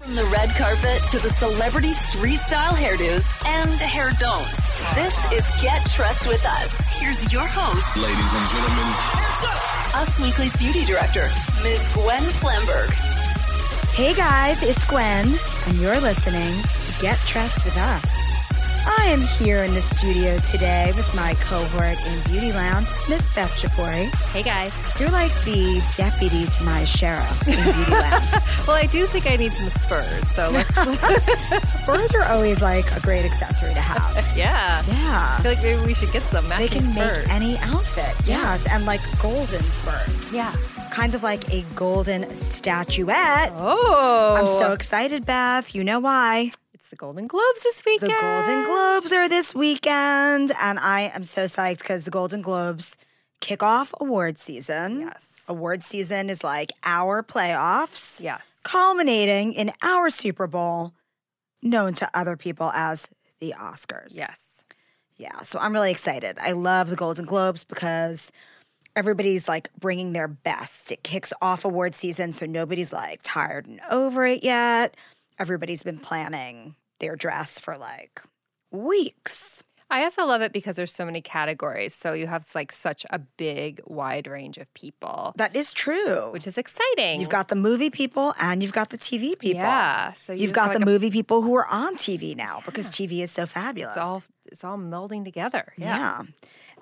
From the red carpet to the celebrity street style hairdos and hair don'ts. This is Get Tressed with Us. Here's your host, Ladies and gentlemen, Us Weekly's beauty director, Ms. Gwen Flamberg. Hey guys, it's Gwen, and you're listening to Get Tressed with Us. I am here in the studio today with my cohort in Beauty Lounge, Miss Beth Shapouri. Hey guys. You're like the deputy to my sheriff in Beauty Lounge. Well, I do think I need some spurs, so let's. Spurs are always like a great accessory to have. yeah. Yeah. I feel like maybe we should get some They can spurs. make any outfit. Yes, and like golden spurs. yeah. Kind of like a golden statuette. Oh. I'm so excited, Beth. You know why? The Golden Globes this weekend. The. Golden Globes are this weekend, and I am so psyched because the Golden Globes kick off award season. Yes. Award season is like our playoffs, Yes. culminating in our Super Bowl, known to other people as the Oscars. Yes. Yeah, so I'm really excited. I love the Golden Globes because everybody's like bringing their best. It kicks off award season, so nobody's like tired and over it yet. Everybody's been planning their dress for like weeks. I also love it because there's so many categories. So you have like such a big, wide range of people, That is true. which is exciting. You've got the movie people and you've got the TV people. Yeah. So you You've got the like, a- movie people who are on TV now because TV is so fabulous. It's all it's all melding together. Yeah. Yeah.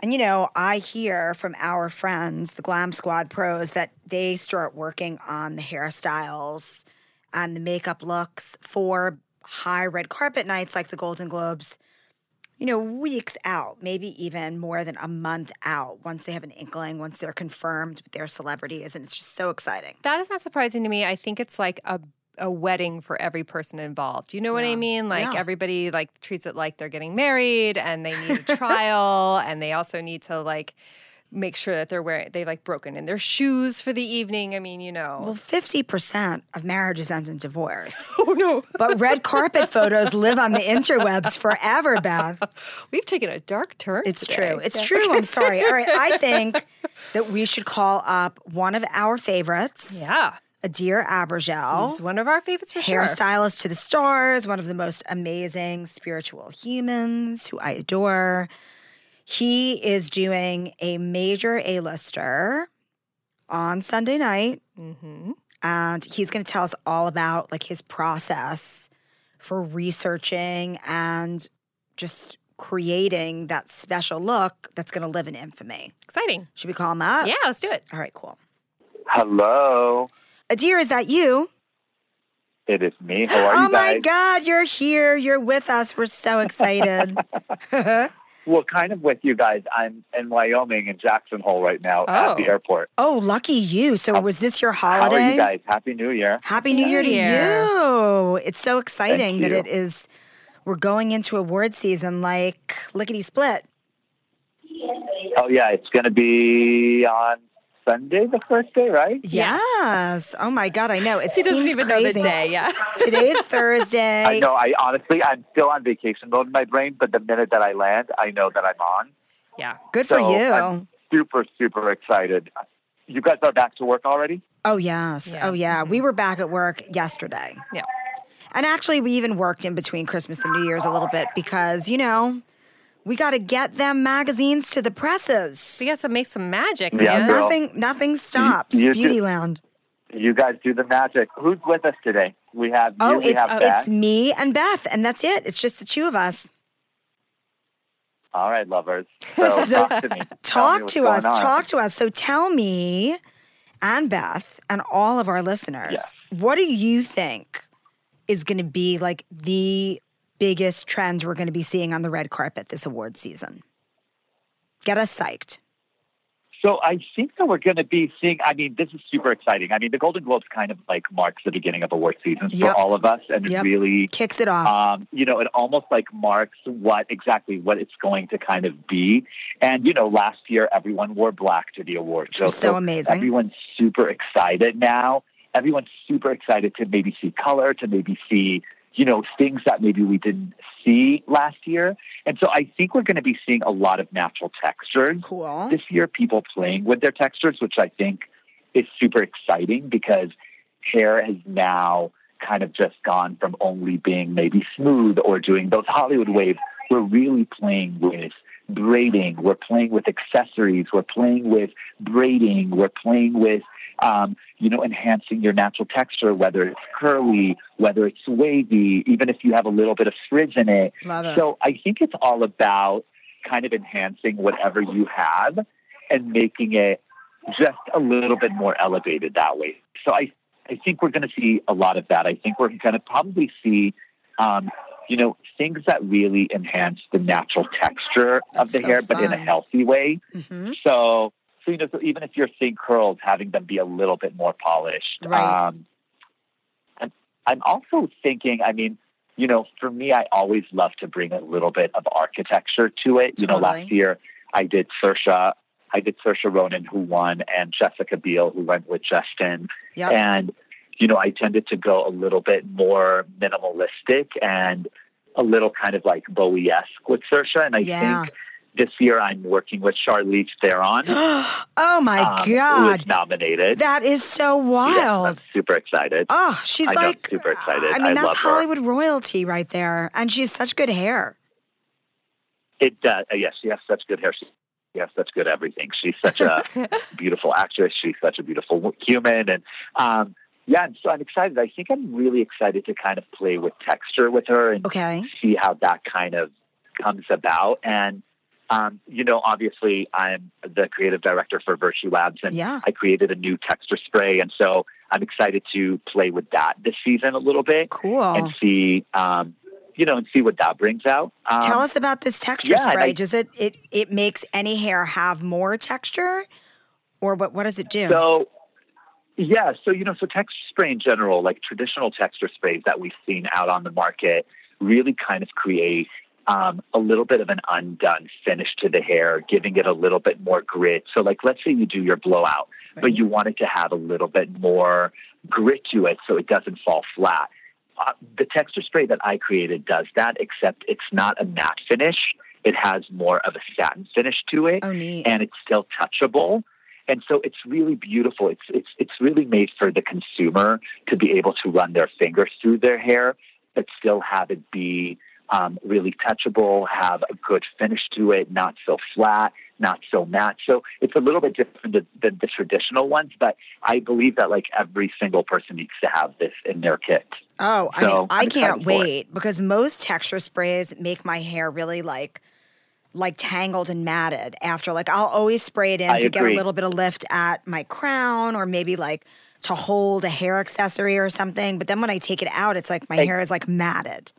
And you know, I hear from our friends, the Glam Squad pros, that they start working on the hairstyles and the makeup looks for high red carpet nights like the Golden Globes, you know, weeks out, maybe even more than a month out once they have an inkling, once they're confirmed with their celebrities. And it's just so exciting. That is not surprising to me. I think it's like a a wedding for every person involved. You know what I mean? Like Yeah. everybody like treats it like they're getting married and they need a trial and they also need to like make sure that they're wearing they like broken in their shoes for the evening. I mean, you know. Well, 50% of marriages end in divorce. Oh, no. But red carpet photos live on the interwebs forever, Beth. We've taken a dark turn. It's today. true. It's true. I'm sorry. All right. I think that we should call up one of our favorites, Yeah. Adir Abergel, He's one of our favorites for sure. hairstylist to the stars, one of the most amazing spiritual humans who I adore. He is doing a major A-lister on Sunday night, Mm-hmm. and he's going to tell us all about like his process for researching and just creating that special look that's going to live in infamy. Exciting. Should we call him up? Yeah, let's do it. All right, cool. Hello. Adir, is that you? It is me. How are oh you guys? my God, you're here. You're with us. We're so excited. Well, kind of with you guys. I'm in Wyoming in Jackson Hole right now Oh. at the oh. airport. oh, lucky you. So, was this your holiday? How holiday? are you guys? Happy New Year. Happy New New Year to you. It's so exciting that you. it is, we're going into award season like lickety split. Oh yeah, it's going to be on Sunday, the first day, right? Yes. Oh my God, I know. It He doesn't even crazy. know the day. Yeah. Today's Thursday. I know. I honestly, I'm still on vacation mode in my brain, but the minute that I land, I know that I'm on. yeah. Good for you. I'm super, super excited. You guys are back to work already? Oh, yes. Yeah. Oh, yeah. Mm-hmm. We were back at work yesterday. Yeah. And actually, we even worked in between Christmas and New Year's a little bit because, you know, we got to get them magazines to the presses. We got to make some magic, Yeah, man. girl. Nothing, nothing stops. you Beauty too. Lounge. You guys do the magic. Who's with us today? We have you. Oh, we it's have oh, it's Beth. me and Beth, and that's it. It's just the two of us. All right, lovers. So, So, talk to me. Talk to us. on. Talk to us. So tell me, and Beth, and all of our listeners, Yes. what do you think is going to be like the biggest trends we're going to be seeing on the red carpet this award season? Get us psyched. So I think that we're going to be seeing. I mean, this is super exciting. I mean, the Golden Globes kind of like marks the beginning of award season Yep. for all of us, and Yep. it really, Kicks it off. um, you know, it almost like marks what exactly what it's going to kind of be. And you know, last year everyone wore black to the awards, Which was so amazing. Everyone's super excited now. Everyone's super excited to maybe see color, to maybe see you know things that maybe we didn't see last year. And so I think we're going to be seeing a lot of natural textures cool. this year people playing with their textures, which I think is super exciting because hair has now kind of just gone from only being maybe smooth or doing those Hollywood waves. We're really playing with braiding. We're playing with accessories. We're playing with braiding. We're playing with, um, you know, enhancing your natural texture, whether it's curly, whether it's wavy, even if you have a little bit of frizz in it. it. So I think it's all about kind of enhancing whatever you have and making it just a little bit more elevated that way. So I, I think we're going to see a lot of that. I think we're going to probably see, um, you know, things that really enhance the natural texture of That's the so hair, but in a healthy way. hmm So, so you know, so even if you're seeing curls, having them be a little bit more polished. Right. Um, and I'm also thinking. I mean, you know, for me, I always love to bring a little bit of architecture to it. You know, last year I did Saoirse. I did Saoirse Ronan, who won, and Jessica Biel, who went with Justin. Yep. And, you know, I tended to go a little bit more minimalistic and a little kind of like Bowie esque with Saoirse. And I Yeah. think this year I'm working with Charlize Theron, oh my um, God. is nominated. That is so Yes, wild. I'm super excited. Oh, she's I know, like super excited. I mean, I that's love her. Hollywood royalty right there, and she's such good hair. It does. Uh, yes, she has such good hair. She has such good everything. She's such a beautiful actress. She's such a beautiful human, and um, yeah. And so I'm excited. I think I'm really excited to kind of play with texture with her and Okay. see how that kind of comes about. And um, you know, obviously, I'm the creative director for Virtue Labs, and Yeah. I created a new texture spray, and so I'm excited to play with that this season a little bit Cool. and see, um, you know, and see what that brings out. Um, Tell us about this texture yeah, spray. I- Does it it it makes any hair have more texture, or what? What does it do? So, yeah, so you know, so texture spray in general, like traditional texture sprays that we've seen out on the market, really kind of create um, a little bit of an undone finish to the hair, giving it a little bit more grit. So, like, let's say you do your blowout, but you want it to have a little bit more grit to it, so it doesn't fall flat. Uh, the texture spray that I created does that, except it's not a matte finish. It has more of a satin finish to it oh, and it's still touchable. And so it's really beautiful. It's it's it's really made for the consumer to be able to run their fingers through their hair, but still have it be um, really touchable, have a good finish to it, not so flat, not so matte. So it's a little bit different than, than the traditional ones, but I believe that like every single person needs to have this in their kit. Oh, I mean, I can't excited for it. wait because most texture sprays make my hair really like like tangled and matted after like I'll always spray it in I to get a little bit of lift at my crown or maybe like to hold a hair accessory or something. But then when I take it out, it's like my Ex- hair is like matted.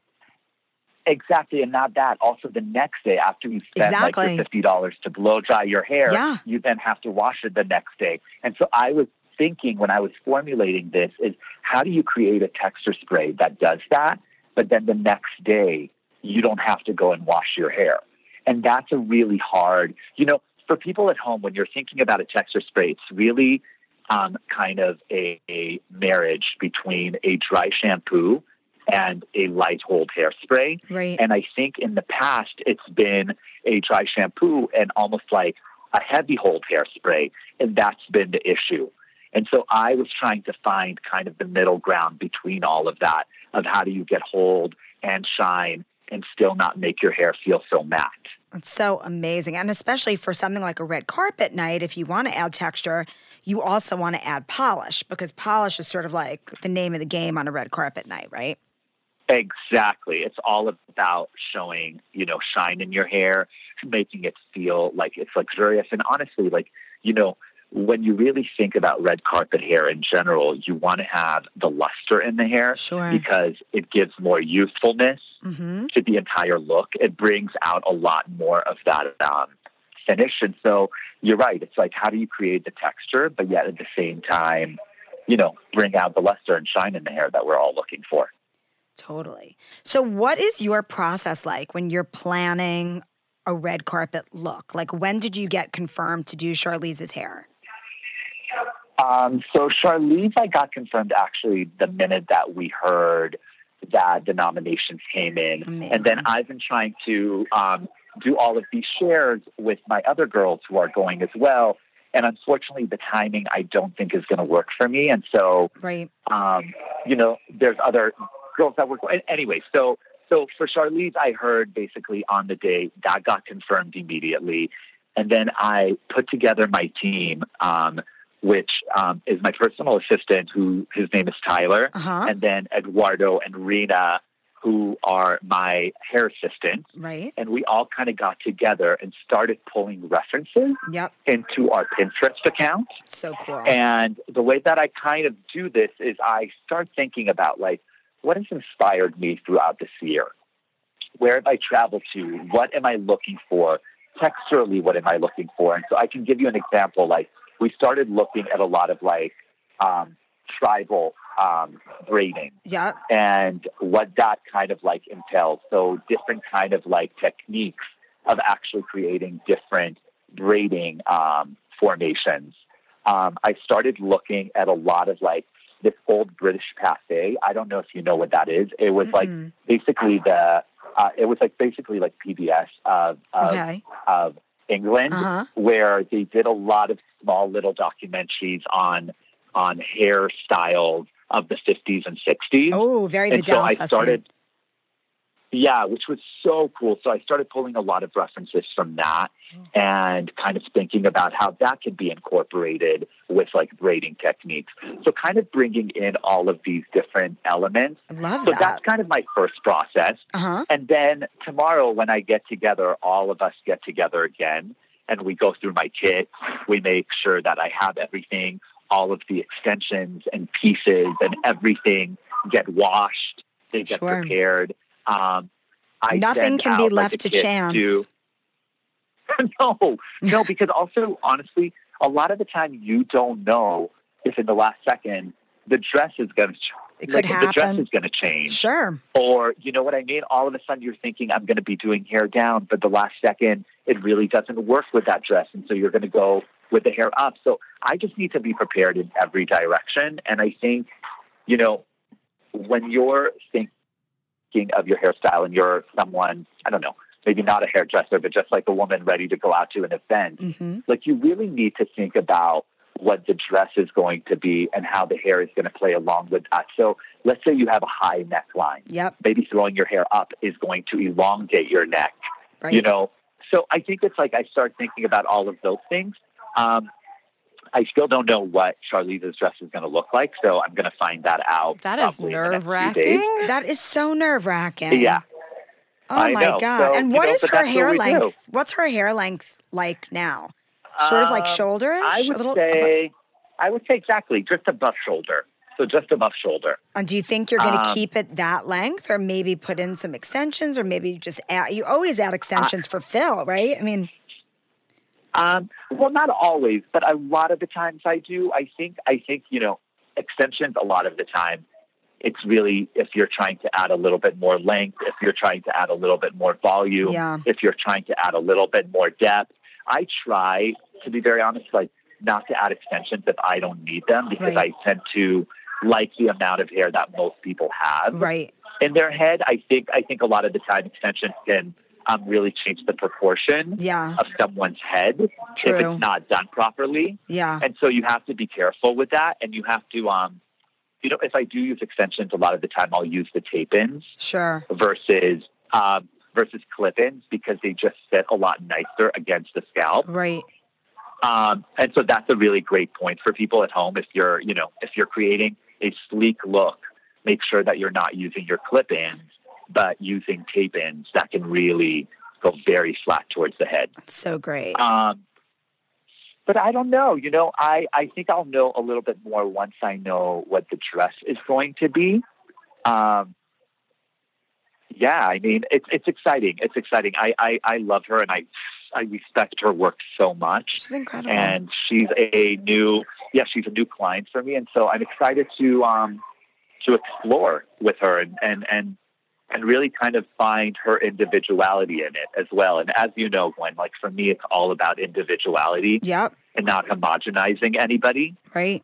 Exactly, and not that. Also, the next day after you spend like your fifty dollars to blow dry your hair, Yeah. you then have to wash it the next day. And so, I was thinking when I was formulating this is how do you create a texture spray that does that, but then the next day you don't have to go and wash your hair, and that's a really hard. You know, for people at home, when you're thinking about a texture spray, it's really um, kind of a, a marriage between a dry shampoo and a light hold hairspray. Right. And I think in the past, it's been a dry shampoo and almost like a heavy hold hairspray. And that's been the issue. And so I was trying to find kind of the middle ground between all of that of how do you get hold and shine and still not make your hair feel so matte. It's so amazing. And especially for something like a red carpet night, if you want to add texture, you also want to add polish because polish is sort of like the name of the game on a red carpet night, right? Exactly. It's all about showing, you know, shine in your hair, making it feel like it's luxurious. And honestly, like, you know, when you really think about red carpet hair in general, you want to have the luster in the hair Sure. because it gives more youthfulness Mm-hmm. to the entire look. It brings out a lot more of that um, finish. And so you're right. It's like, how do you create the texture, but yet at the same time, you know, bring out the luster and shine in the hair that we're all looking for? Totally. So, what is your process like when you're planning a red carpet look? Like, when did you get confirmed to do Charlize's hair? Um, so Charlize, I got confirmed actually the minute that we heard that the nominations came in, Amazing. and then I've been trying to um, do all of these shares with my other girls who are going as well. And unfortunately, the timing I don't think is going to work for me. And so, Right. um, you know, there's other girls that work. Anyway, so so for Charlize, I heard basically on the day that got confirmed immediately, and then I put together my team, um, which um, is my personal assistant, who his name is Tyler, Uh-huh. and then Eduardo and Rena, who are my hair assistants, Right. and we all kind of got together and started pulling references Yep. into our Pinterest account. So cool. And the way that I kind of do this is I start thinking about like, what has inspired me throughout this year? Where have I traveled to? What am I looking for? Texturally, what am I looking for? And so I can give you an example. Like, we started looking at a lot of like um, tribal um, braiding Yep. and what that kind of like entails. So different kind of like techniques of actually creating different braiding um, formations. Um, I started looking at a lot of like this old British Pathé. I don't know if you know what that is. It was like Mm-mm. basically the. Uh, it was like basically like PBS of of, Okay. of England, Uh-huh. where they did a lot of small little documentaries on on hairstyles of the 50s and 60s Oh, very and so I started, yeah, which was so cool. So I started pulling a lot of references from that and kind of thinking about how that could be incorporated with like braiding techniques. So kind of bringing in all of these different elements. I love So that. that's kind of my first process. Uh-huh. And then tomorrow, when I get together, all of us get together again and we go through my kit. We make sure that I have everything, all of the extensions and pieces and everything get washed, they get Sure. prepared. Um, I Nothing can be like, left a to chance. no, no, because also, honestly, a lot of the time you don't know if in the last second the dress is going to It could the dress is going to change Sure. or you know what I mean? All of a sudden you're thinking I'm going to be doing hair down, but the last second it really doesn't work with that dress, and so you're going to go with the hair up. So I just need to be prepared in every direction, and I think you know when you're thinking of your hairstyle and you're someone I don't know maybe not a hairdresser, but just like a woman ready to go out to an event, hmm like you really need to think about what the dress is going to be and how the hair is going to play along with that. So let's say you have a high neckline. Yep. Maybe throwing your hair up is going to elongate your neck, Right. you know? So I think it's like I start thinking about all of those things. Um, I still don't know what Charlize's dress is going to look like, so I'm going to find that out. That is probably in the next nerve wracking. That is so nerve wracking. Yeah. Oh my god. So, and you what know, is her hair we do. length? What's her hair length like now? Sort of like Um, shoulderish? I would little say, I would say exactly just above shoulder. So just above shoulder. And do you think you're going to Um, keep it that length, or maybe put in some extensions, or maybe just add? You always add extensions for fill, right? I mean, Um, well, not always, but a lot of the times I do. I think I think you know extensions. A lot of the time, it's really if you're trying to add a little bit more length, if you're trying to add a little bit more volume, Yeah. if you're trying to add a little bit more depth. I try to be very honest, like not to add extensions if I don't need them because Right. I tend to like the amount of hair that most people have right? in their head. I think I think a lot of the time extensions can um, really change the proportion Yeah, of someone's head if it's not done properly. yeah, And so you have to be careful with that. And you have to, um, you know, if I do use extensions, a lot of the time I'll use the tape ins sure. versus um, versus clip ins because they just sit a lot nicer against the scalp. Right. Um, and so that's a really great point for people at home. If you're, you know, if you're creating a sleek look, make sure that you're not using your clip ins, but using tape ins that can really go very flat towards the head. So great. Um, but I don't know. You know, I, I think I'll know a little bit more once I know what the dress is going to be. Um, yeah, I mean, it's it's exciting. It's exciting. I, I, I love her and I I respect her work so much. She's incredible. And she's a new yeah, she's a new client for me, and so I'm excited to um to explore with her and and and and really kind of find her individuality in it as well. And as you know, Gwen, like for me, it's all about individuality yep. and not homogenizing anybody. Right.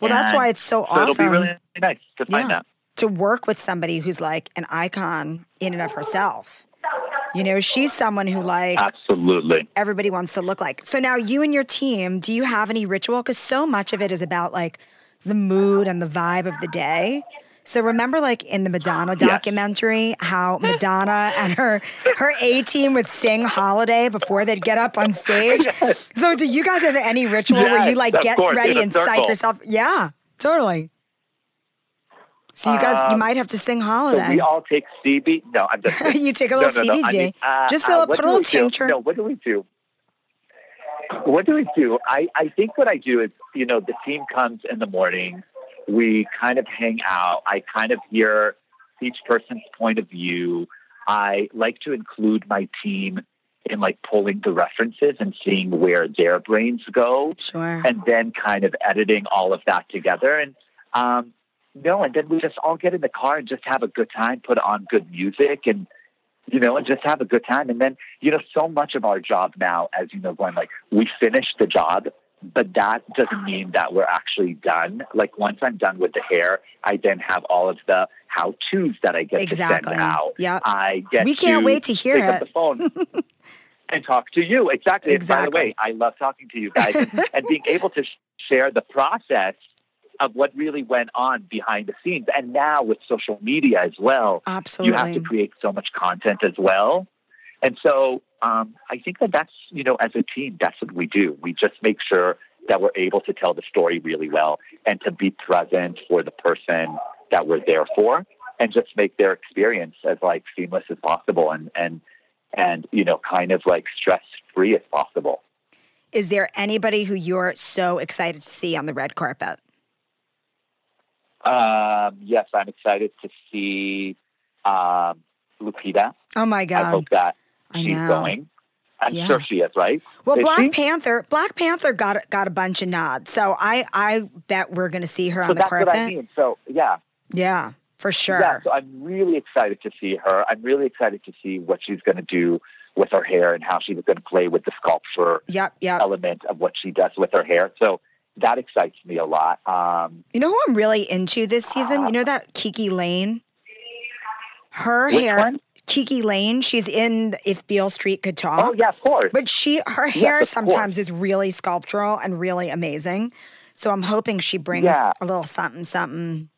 Well, that's why it's so So it'll be awesome really nice to find Yeah. that. to work with somebody who's like an icon in and of herself. You know, she's someone who like Absolutely. everybody wants to look like. So now you and your team, do you have any ritual? Because so much of it is about like the mood and the vibe of the day. So remember, like in the Madonna Yes. documentary, how Madonna and her her A team would sing "Holiday" before they'd get up on stage. So, do you guys have any ritual where you like get course, ready and psych yourself? Yeah, totally. So you guys, you Um, might have to sing So "Holiday." we all take CB. No, I'm just kidding. you take a little no, no. I CBD, mean, uh, just uh, put a little tincture. No, what do we do? What do we do? I, I think what I do is, you know, the team comes in the morning. We kind of hang out. I kind of hear each person's point of view. I like to include my team in like pulling the references and seeing where their brains go Sure. and then kind of editing all of that together. And um, no, and then we just all get in the car and just have a good time, put on good music, and you know, and just have a good time. And then you know, so much of our job now, as you know, going like we finish the job. But that doesn't mean that we're actually done. Like once I'm done with the hair, I then have all of the how tos that I get Exactly. to send out. Yep. I get We can't to wait to hear pick it. up the phone and talk to you. Exactly. And by the way, I love talking to you guys and, and being able to share the process of what really went on behind the scenes. And now with social media as well, Absolutely. you have to create so much content as well. And so um, I think that that's, you know, as a team, that's what we do. We just make sure that we're able to tell the story really well and to be present for the person that we're there for and just make their experience as like seamless as possible and, and, and, you know, kind of like stress free as possible. Is there anybody who you're so excited to see on the red carpet? Um, yes, I'm excited to see um, Lupita. Oh my God. I hope that I she's know. going. I'm Yeah. sure she is, right? Well, Is Black she? Panther, Black Panther got got a bunch of nods, so I I bet we're going to see her on So the that's carpet. what I mean. So yeah, Yeah, for sure. yeah. So I'm really excited to see her. I'm really excited to see what she's going to do with her hair and how she's going to play with the sculpture Yep, yep. element of what she does with her hair. So that excites me a lot. Um, You know who I'm really into this season? You know that KiKi Layne? Her hair, one? KiKi Layne. She's in If Beale Street Could Talk. oh yeah, of course. But she, her hair of sometimes is really sculptural and really amazing. So I'm hoping she brings Yeah. a little something, something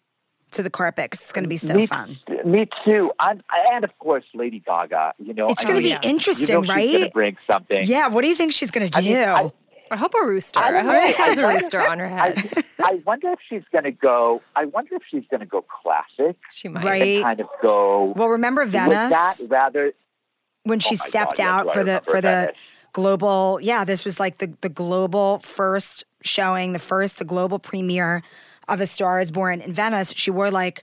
to the carpet 'cause it's going to be so me, fun. Me too. I'm, and of course, Lady Gaga. You know, It's going to be yeah. interesting, you know right? She's going to bring something. yeah. What do you think she's going to I do? mean, I- I hope a rooster. I I, hope she has a rooster on her head. I, I wonder if she's going to go. I wonder if she's going to go classic she might. Right. kind of go well, remember with Venice that rather. when she Oh stepped God, out I for the remember for the global? Yeah, this was like the the global first showing, the first the global premiere of A Star Is Born in Venice. She wore like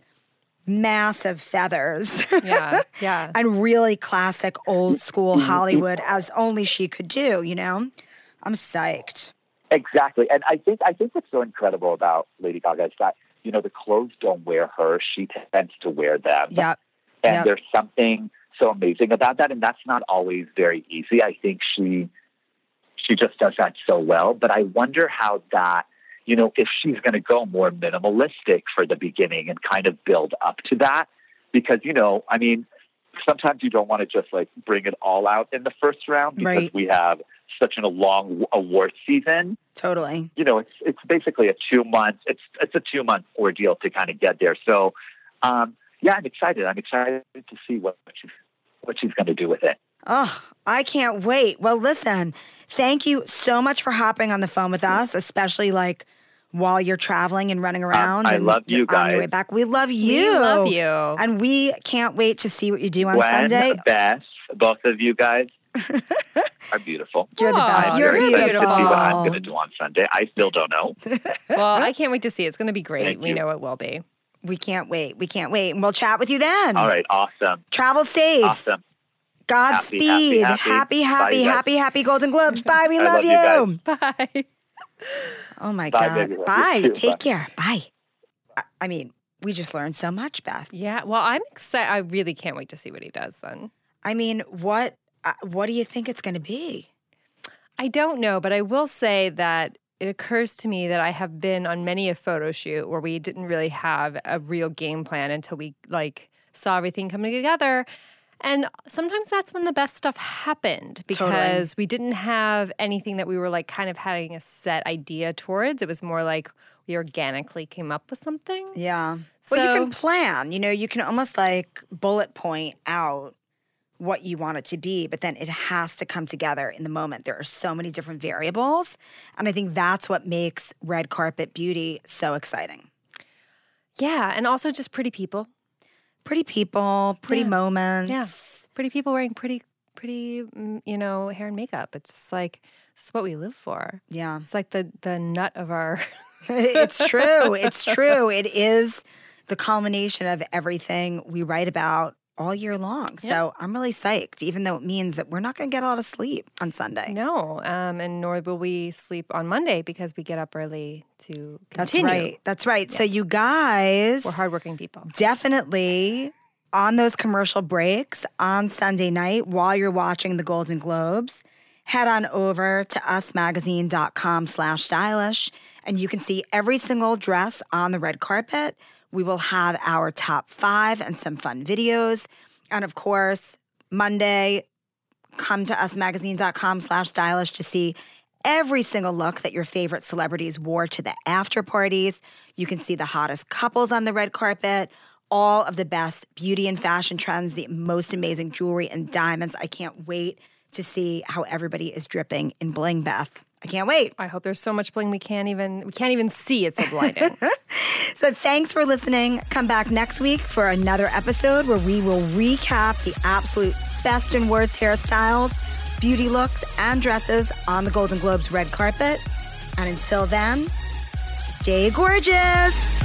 massive feathers. Yeah, yeah. and really classic old school Hollywood as only she could do, you know? I'm psyched. Exactly, and I think I think what's so incredible about Lady Gaga is that you know the clothes don't wear her; she tends to wear them. Yep. and Yep. there's something so amazing about that, and that's not always very easy. I think she she just does that so well. But I wonder how that you know if she's going to go more minimalistic for the beginning and kind of build up to that, because you know, I mean, sometimes you don't want to just like bring it all out in the first round because Right. we have such an, a long award season Totally. you know, it's it's basically a two month it's it's a two month ordeal to kind of get there. So, um, yeah, I'm excited. I'm excited to see what she's what she's going to do with it. Oh, I can't wait. Well, listen, thank you so much for hopping on the phone with us, especially like while you're traveling and running around. I and love you you're On your guys. way back. We love you. We love you. And we can't wait to see what you do on Gwen, Sunday. Bess, both of you guys are beautiful. You're the best. I'm You're very you're excited to see what I'm going to do on Sunday. I still don't know. Well, I can't wait to see. it. It's going to be great. Thank we you. know it will be. We can't wait. We can't wait. And we'll chat with you then. All right, awesome, Travel safe. awesome. Godspeed. happy, happy. happy, Bye, happy, happy Golden Globes. Bye. We love, love you guys. Bye. Oh my Bye, God. baby. Bye. Take Bye. care. Bye. I- I mean, we just learned so much, Beth. Yeah. Well, I'm excited. I really can't wait to see what he does then. I mean, what uh, what do you think it's going to be? I don't know, but I will say that it occurs to me that I have been on many a photo shoot where we didn't really have a real game plan until we like saw everything coming together. And sometimes that's when the best stuff happened because Totally. we didn't have anything that we were like kind of having a set idea towards. It was more like we organically came up with something. Yeah. Well, you can plan. You know, you can almost like bullet point out what you want it to be, but then it has to come together in the moment. There are so many different variables. And I think that's what makes red carpet beauty so exciting. Yeah. And also just pretty people. Pretty people, pretty Yeah. moments. Yeah. Pretty people wearing pretty, pretty, mm, you know, hair and makeup. It's just like, it's what we live for. Yeah. It's like the, the nut of our. it's true. It's true. It is the culmination of everything we write about all year long. So I'm really psyched, even though it means that we're not going to get a lot of sleep on Sunday. No, um, and nor will we sleep on Monday because we get up early to continue. That's right. That's right. So you guys We're hardworking people. definitely on those commercial breaks on Sunday night while you're watching the Golden Globes, head on over to usmagazine.com slash stylish and you can see every single dress on the red carpet. We will have our top five and some fun videos. And of course, Monday, come to usmagazine.com slash stylish to see every single look that your favorite celebrities wore to the after parties. You can see the hottest couples on the red carpet, all of the best beauty and fashion trends, the most amazing jewelry and diamonds. I can't wait to see how everybody is dripping in bling, Beth. I can't wait. I hope there's so much bling we can't even we can't even see. It's so blinding. So thanks for listening. Come back next week for another episode where we will recap the absolute best and worst hairstyles, beauty looks, and dresses on the Golden Globes red carpet. And until then, stay gorgeous.